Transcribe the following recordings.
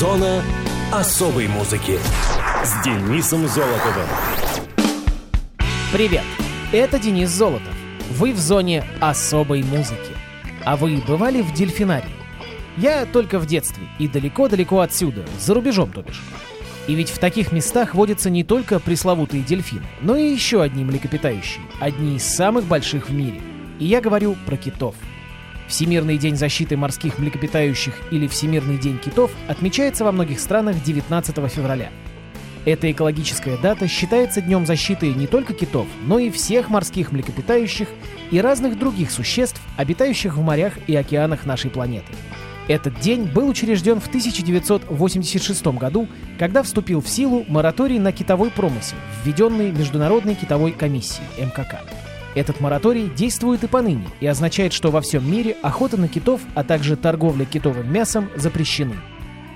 Зона особой музыки с Денисом Золотовым. Привет, это Денис Золотов. Вы в зоне особой музыки. А вы бывали в дельфинарии? Я только в детстве и далеко-далеко отсюда, за рубежом, то бишь. И ведь в таких местах водятся не только пресловутые дельфины, но и еще одни млекопитающие, одни из самых больших в мире. И я говорю про китов. Всемирный день защиты морских млекопитающих или Всемирный день китов отмечается во многих странах 19 февраля. Эта экологическая дата считается днем защиты не только китов, но и всех морских млекопитающих и разных других существ, обитающих в морях и океанах нашей планеты. Этот день был учрежден в 1986 году, когда вступил в силу мораторий на китовой промысел, введенный Международной китовой комиссией МКК. Этот мораторий действует и поныне и означает, что во всем мире охота на китов, а также торговля китовым мясом запрещены.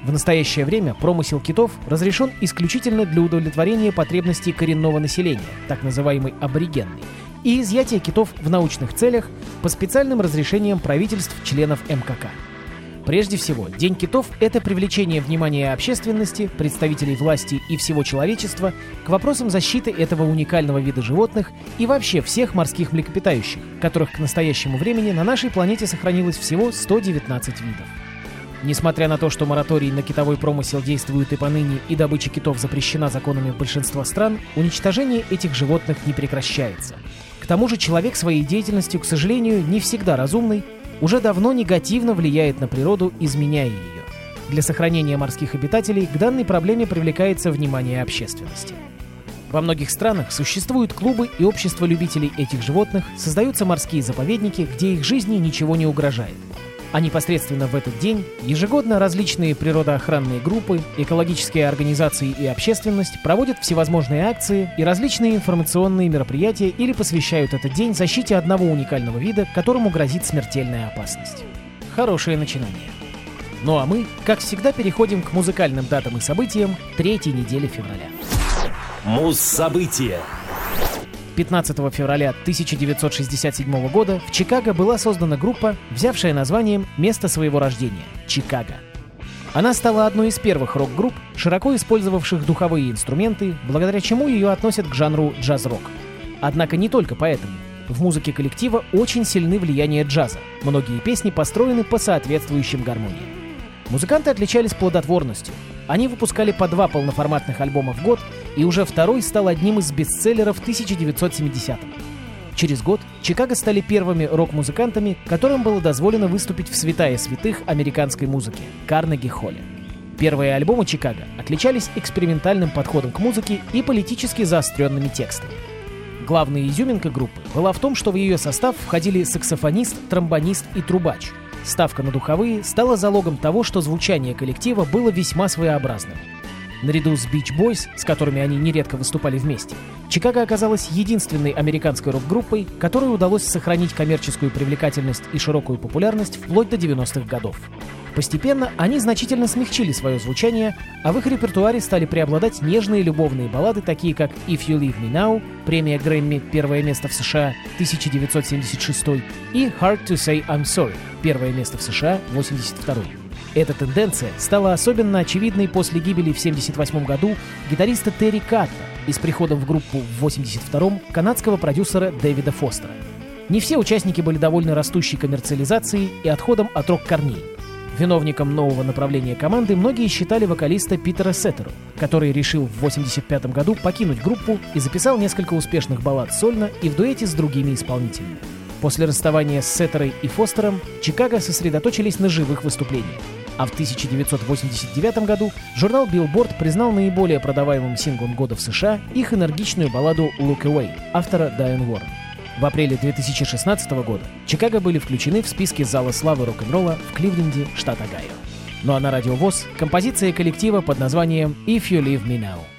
В настоящее время промысел китов разрешен исключительно для удовлетворения потребностей коренного населения, так называемый аборигенный, и изъятия китов в научных целях по специальным разрешениям правительств членов МКК. Прежде всего, День китов – это привлечение внимания общественности, представителей власти и всего человечества к вопросам защиты этого уникального вида животных и вообще всех морских млекопитающих, которых к настоящему времени на нашей планете сохранилось всего 119 видов. Несмотря на то, что мораторий на китовой промысел действует и поныне, и добыча китов запрещена законами большинства стран, уничтожение этих животных не прекращается. К тому же человек своей деятельностью, к сожалению, не всегда разумный, уже давно негативно влияет на природу, изменяя ее. Для сохранения морских обитателей к данной проблеме привлекается внимание общественности. Во многих странах существуют клубы и общества любителей этих животных, создаются морские заповедники, где их жизни ничего не угрожает – а непосредственно в этот день ежегодно различные природоохранные группы, экологические организации и общественность проводят всевозможные акции и различные информационные мероприятия или посвящают этот день защите одного уникального вида, которому грозит смертельная опасность. Хорошее начинание. Ну а мы, как всегда, переходим к музыкальным датам и событиям третьей недели февраля. Муз-события. 15 февраля 1967 года в Чикаго была создана группа, взявшая названием «Место своего рождения» — Чикаго. Она стала одной из первых рок-групп, широко использовавших духовые инструменты, благодаря чему ее относят к жанру джаз-рок. Однако не только поэтому. В музыке коллектива очень сильны влияния джаза. Многие песни построены по соответствующим гармониям. Музыканты отличались плодотворностью. Они выпускали по два полноформатных альбома в год, и уже второй стал одним из бестселлеров 1970-х. Через год Чикаго стали первыми рок-музыкантами, которым было дозволено выступить в святая святых американской музыки – Карнеги-Холле. Первые альбомы Чикаго отличались экспериментальным подходом к музыке и политически заостренными текстами. Главная изюминка группы была в том, что в ее состав входили саксофонист, тромбонист и трубач – Ставка на духовые стала залогом того, что звучание коллектива было весьма своеобразным. Наряду с Beach Boys, с которыми они нередко выступали вместе, Чикаго оказалась единственной американской рок-группой, которой удалось сохранить коммерческую привлекательность и широкую популярность вплоть до 90-х годов. Постепенно они значительно смягчили свое звучание, а в их репертуаре стали преобладать нежные любовные баллады, такие как «If You Leave Me Now», премия Грэмми «Первое место в США» 1976 и «Hard to Say I'm Sorry», первое место в США 82 эта тенденция стала особенно очевидной после гибели в 1978 году гитариста Терри Катта и с приходом в группу в 1982 канадского продюсера Дэвида Фостера. Не все участники были довольны растущей коммерциализацией и отходом от рок-корней. Виновником нового направления команды многие считали вокалиста Питера Сеттеру, который решил в 1985 году покинуть группу и записал несколько успешных баллад сольно и в дуэте с другими исполнителями. После расставания с Сеттерой и Фостером Чикаго сосредоточились на живых выступлениях. А в 1989 году журнал Billboard признал наиболее продаваемым синглом года в США их энергичную балладу «Look Away» автора Дайан Уоррен. В апреле 2016 года Чикаго были включены в списки Зала славы рок-н-ролла в Кливленде, штат Огайо. Ну а на радио ВОЗ композиция коллектива под названием «If You Leave Me Now».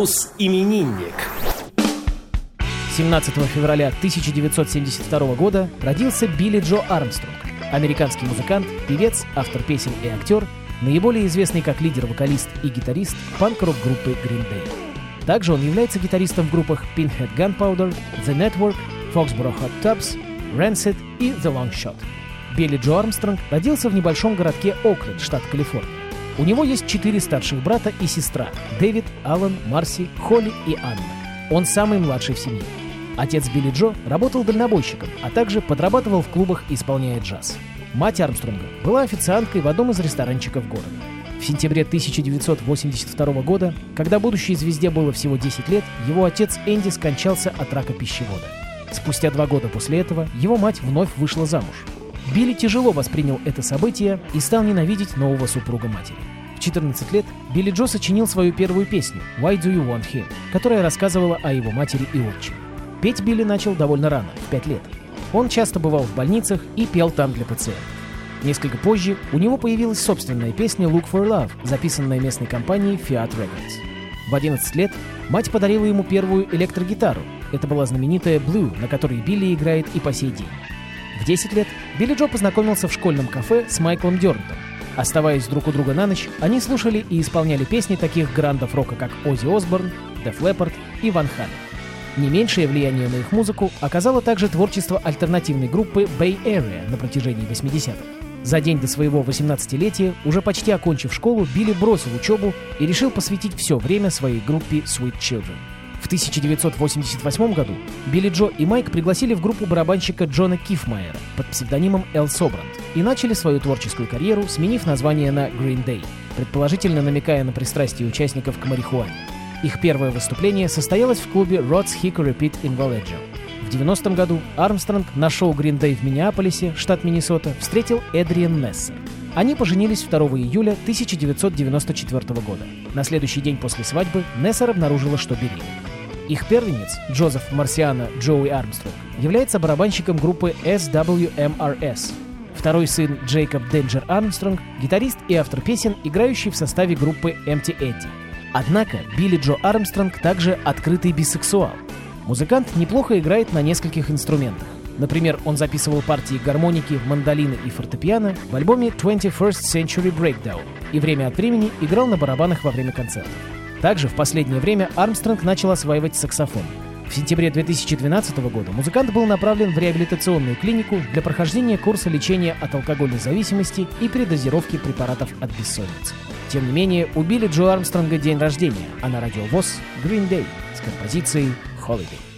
Мус-именинник. 17 февраля 1972 года родился Билли Джо Армстронг, американский музыкант, певец, автор песен и актер, наиболее известный как лидер-вокалист и гитарист панк-рок группы Green Day. Также он является гитаристом в группах Pinhead Gunpowder, The Network, Foxborough Hot Tubs, Rancid и The Long Shot. Билли Джо Армстронг родился в небольшом городке Окленд, штат Калифорния. У него есть четыре старших брата и сестра – Дэвид, Алан, Марси, Холли и Анна. Он самый младший в семье. Отец Билли Джо работал дальнобойщиком, а также подрабатывал в клубах, исполняя джаз. Мать Армстронга была официанткой в одном из ресторанчиков города. В сентябре 1982 года, когда будущей звезде было всего 10 лет, его отец Энди скончался от рака пищевода. Спустя два года после этого его мать вновь вышла замуж. Билли тяжело воспринял это событие и стал ненавидеть нового супруга матери. В 14 лет Билли Джо сочинил свою первую песню «Why Do You Want Him», которая рассказывала о его матери и отчиме. Петь Билли начал довольно рано, в 5 лет. Он часто бывал в больницах и пел там для пациентов. Несколько позже у него появилась собственная песня «Look for Love», записанная местной компанией Fiat Records. В 11 лет мать подарила ему первую электрогитару. Это была знаменитая Blue, на которой Билли играет и по сей день. В 10 лет Билли Джо познакомился в школьном кафе с Майклом Дернтом. Оставаясь друг у друга на ночь, они слушали и исполняли песни таких грандов рока, как Оззи Осборн, Деф Леппорт и Ван Хален. Не меньшее влияние на их музыку оказало также творчество альтернативной группы Bay Area на протяжении 80-х. За день до своего 18-летия, уже почти окончив школу, Билли бросил учебу и решил посвятить все время своей группе Sweet Children. В 1988 году Билли Джо и Майк пригласили в группу барабанщика Джона Кифмайера под псевдонимом Эл Собранд и начали свою творческую карьеру, сменив название на Green Day, предположительно намекая на пристрастие участников к марихуане. Их первое выступление состоялось в клубе Rod's Hickory Pit in Vallejo. В 90-м году Армстронг на шоу Green Day в Миннеаполисе, штат Миннесота, встретил Эдриен Нессер. Они поженились 2 июля 1994 года. На следующий день после свадьбы Нессер обнаружила, что беременна. Их первенец, Джозеф Марсиана Джоуи Армстронг, является барабанщиком группы SWMRS. Второй сын Джейкоб Денджер Армстронг, гитарист и автор песен, играющий в составе группы Empty Eddie. Однако Билли Джо Армстронг также открытый бисексуал. Музыкант неплохо играет на нескольких инструментах. Например, он записывал партии гармоники, мандолины и фортепиано в альбоме 21st Century Breakdown и время от времени играл на барабанах во время концертов. Также в последнее время Армстронг начал осваивать саксофон. В сентябре 2012 года музыкант был направлен в реабилитационную клинику для прохождения курса лечения от алкогольной зависимости и передозировки препаратов от бессонницы. Тем не менее, убили Джо Армстронга день рождения, а на радио ВОЗ Green Day с композицией Holiday.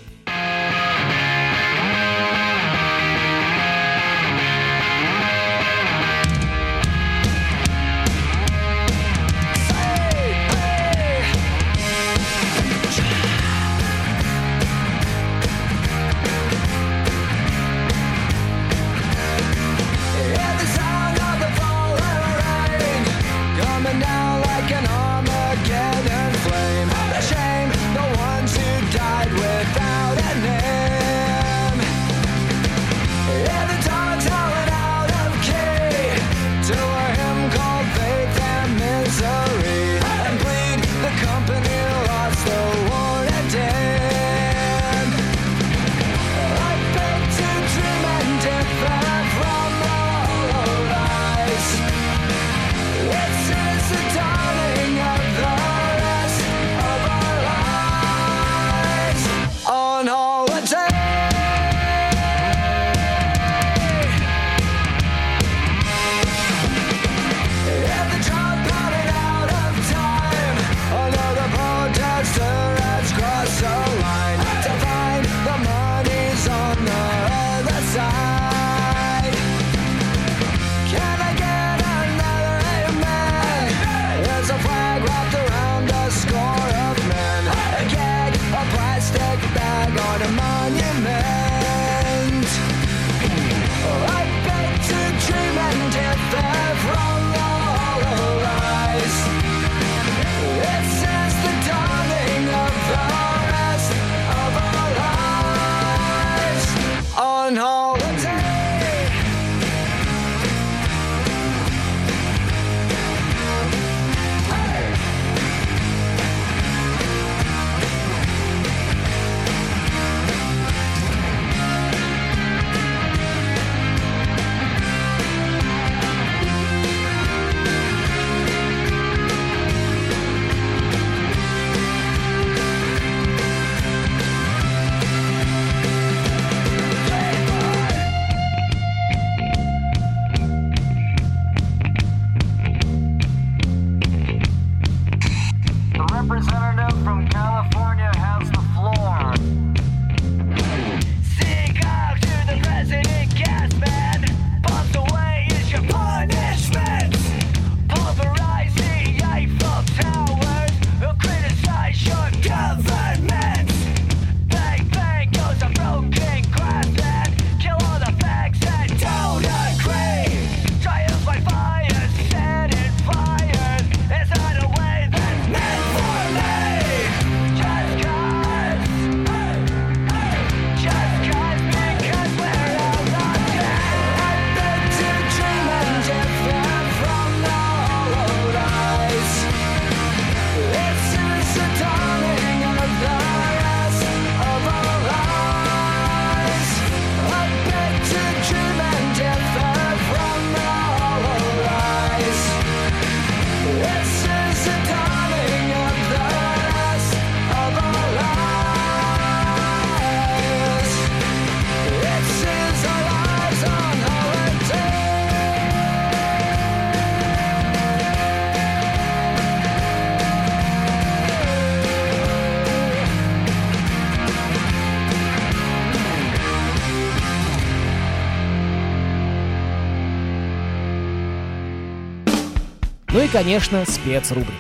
Конечно, спецрубрика.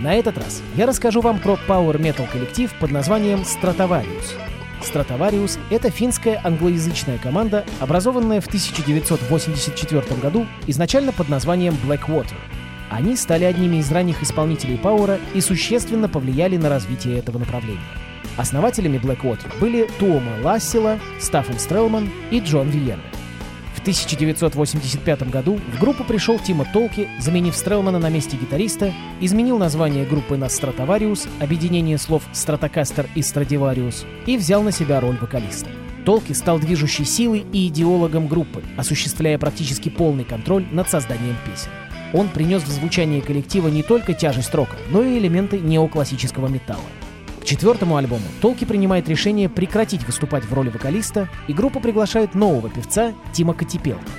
На этот раз я расскажу вам про Power Metal коллектив под названием Stratovarius. Stratovarius — это финская англоязычная команда, образованная в 1984 году изначально под названием Blackwater. Они стали одними из ранних исполнителей Пауэра и существенно повлияли на развитие этого направления. Основателями Blackwater были Туома Лассила, Стаффен Стрелман и Джон Виерна. В 1985 году в группу пришел Тима Толки, заменив Стрелмана на месте гитариста, изменил название группы на Стратовариус, объединение слов Стратокастер и Страдивариус, и взял на себя роль вокалиста. Толки стал движущей силой и идеологом группы, осуществляя практически полный контроль над созданием песен. Он принес в звучание коллектива не только тяжесть рока, но и элементы неоклассического металла. Четвертому альбому Толки принимает решение прекратить выступать в роли вокалиста, и группа приглашает нового певца Тима Катипелта.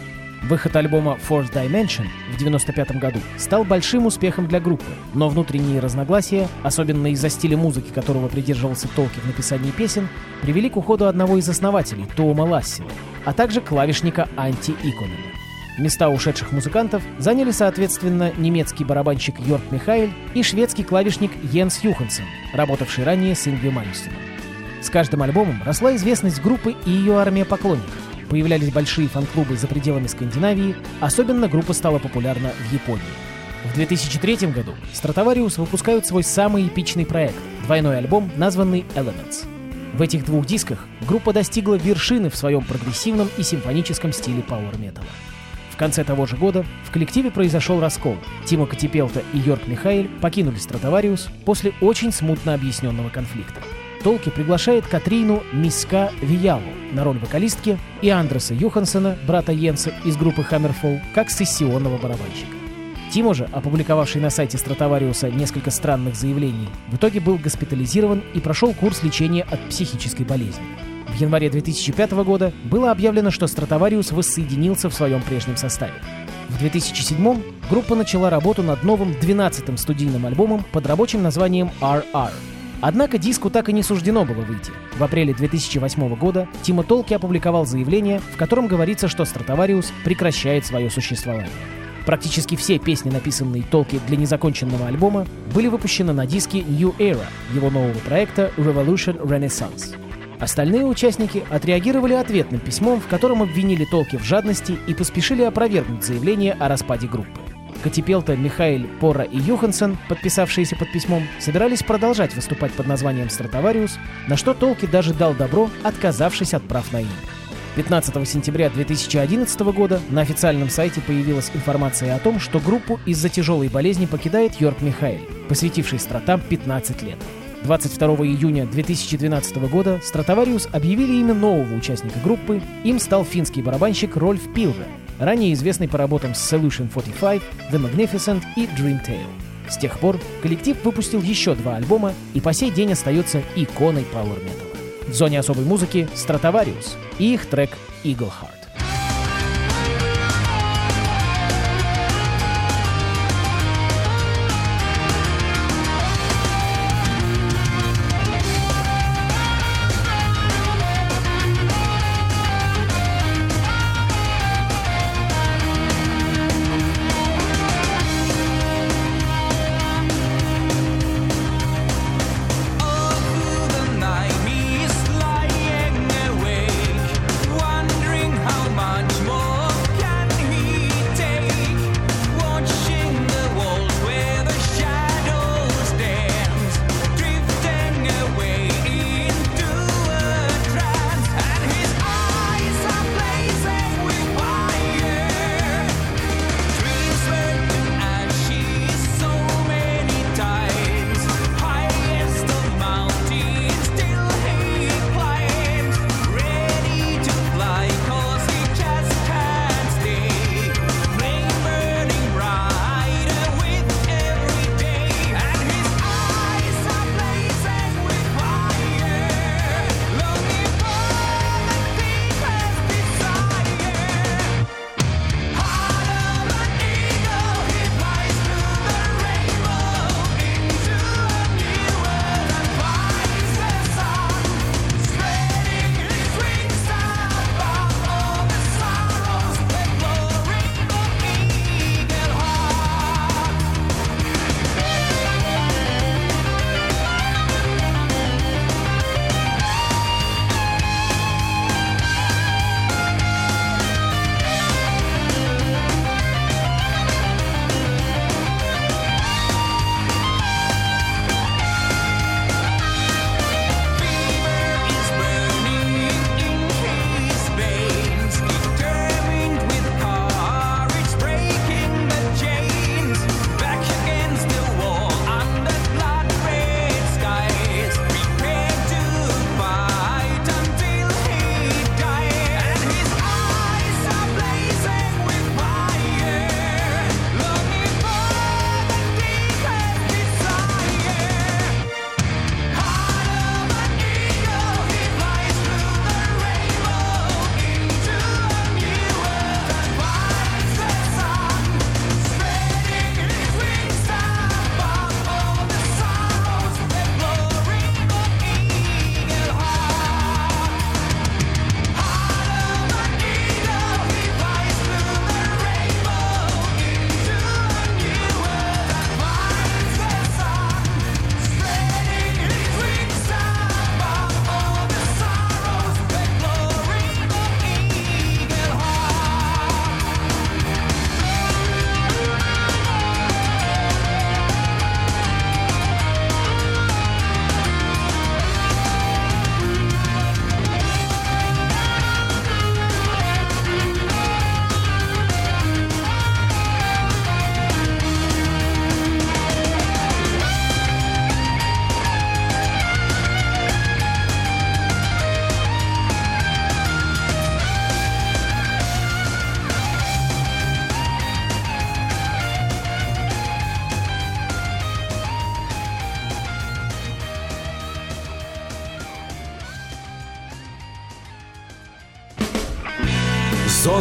Выход альбома Fourth Dimension в 1995 году стал большим успехом для группы, но внутренние разногласия, особенно из-за стиля музыки, которого придерживался Толки в написании песен, привели к уходу одного из основателей, Тоома Лассила, а также клавишника Анти Иконена. Места ушедших музыкантов заняли, соответственно, немецкий барабанщик Йорк Михайль и шведский клавишник Йенс Юхансен, работавший ранее с Ингви Мальмстеном. С каждым альбомом росла известность группы и ее армия поклонников. Появлялись большие фан-клубы за пределами Скандинавии, особенно группа стала популярна в Японии. В 2003 году Stratovarius выпускают свой самый эпичный проект – двойной альбом, названный Elements. В этих двух дисках группа достигла вершины в своем прогрессивном и симфоническом стиле пауэр-металла. В конце того же года в коллективе произошел раскол. Тима Катипелта и Йорк Михаэль покинули Стратовариус после очень смутно объясненного конфликта. Толки приглашает Катрину Миска Виялу на роль вокалистки и Андреса Юхансена, брата Йенса из группы Hammerfall, как сессионного барабанщика. Тимо же, опубликовавший на сайте Стратовариуса несколько странных заявлений, в итоге был госпитализирован и прошел курс лечения от психической болезни. В январе 2005 года было объявлено, что Стратовариус воссоединился в своем прежнем составе. В 2007 группа начала работу над новым 12-м студийным альбомом под рабочим названием RR. Однако диску так и не суждено было выйти. В апреле 2008 года Тима Толки опубликовал заявление, в котором говорится, что Стратовариус прекращает свое существование. Практически все песни, написанные Толки для незаконченного альбома, были выпущены на диске New Era его нового проекта Revolution Renaissance. Остальные участники отреагировали ответным письмом, в котором обвинили Толки в жадности и поспешили опровергнуть заявление о распаде группы. Катипелта, Михаил, Пора и Юхансен, подписавшиеся под письмом, собирались продолжать выступать под названием Стратовариус, на что Толки даже дал добро, отказавшись от прав на имя. 15 сентября 2011 года на официальном сайте появилась информация о том, что группу из-за тяжелой болезни покидает Йорк Михаил, посвятивший стратам 15 лет. 22 июня 2012 года Стратовариус объявили имя нового участника группы, им стал финский барабанщик Рольф Пилве, ранее известный по работам с Solution 45, The Magnificent и Dreamtale. С тех пор коллектив выпустил еще два альбома и по сей день остается иконой Power Metal. В зоне особой музыки Стратовариус и их трек Eagle Heart.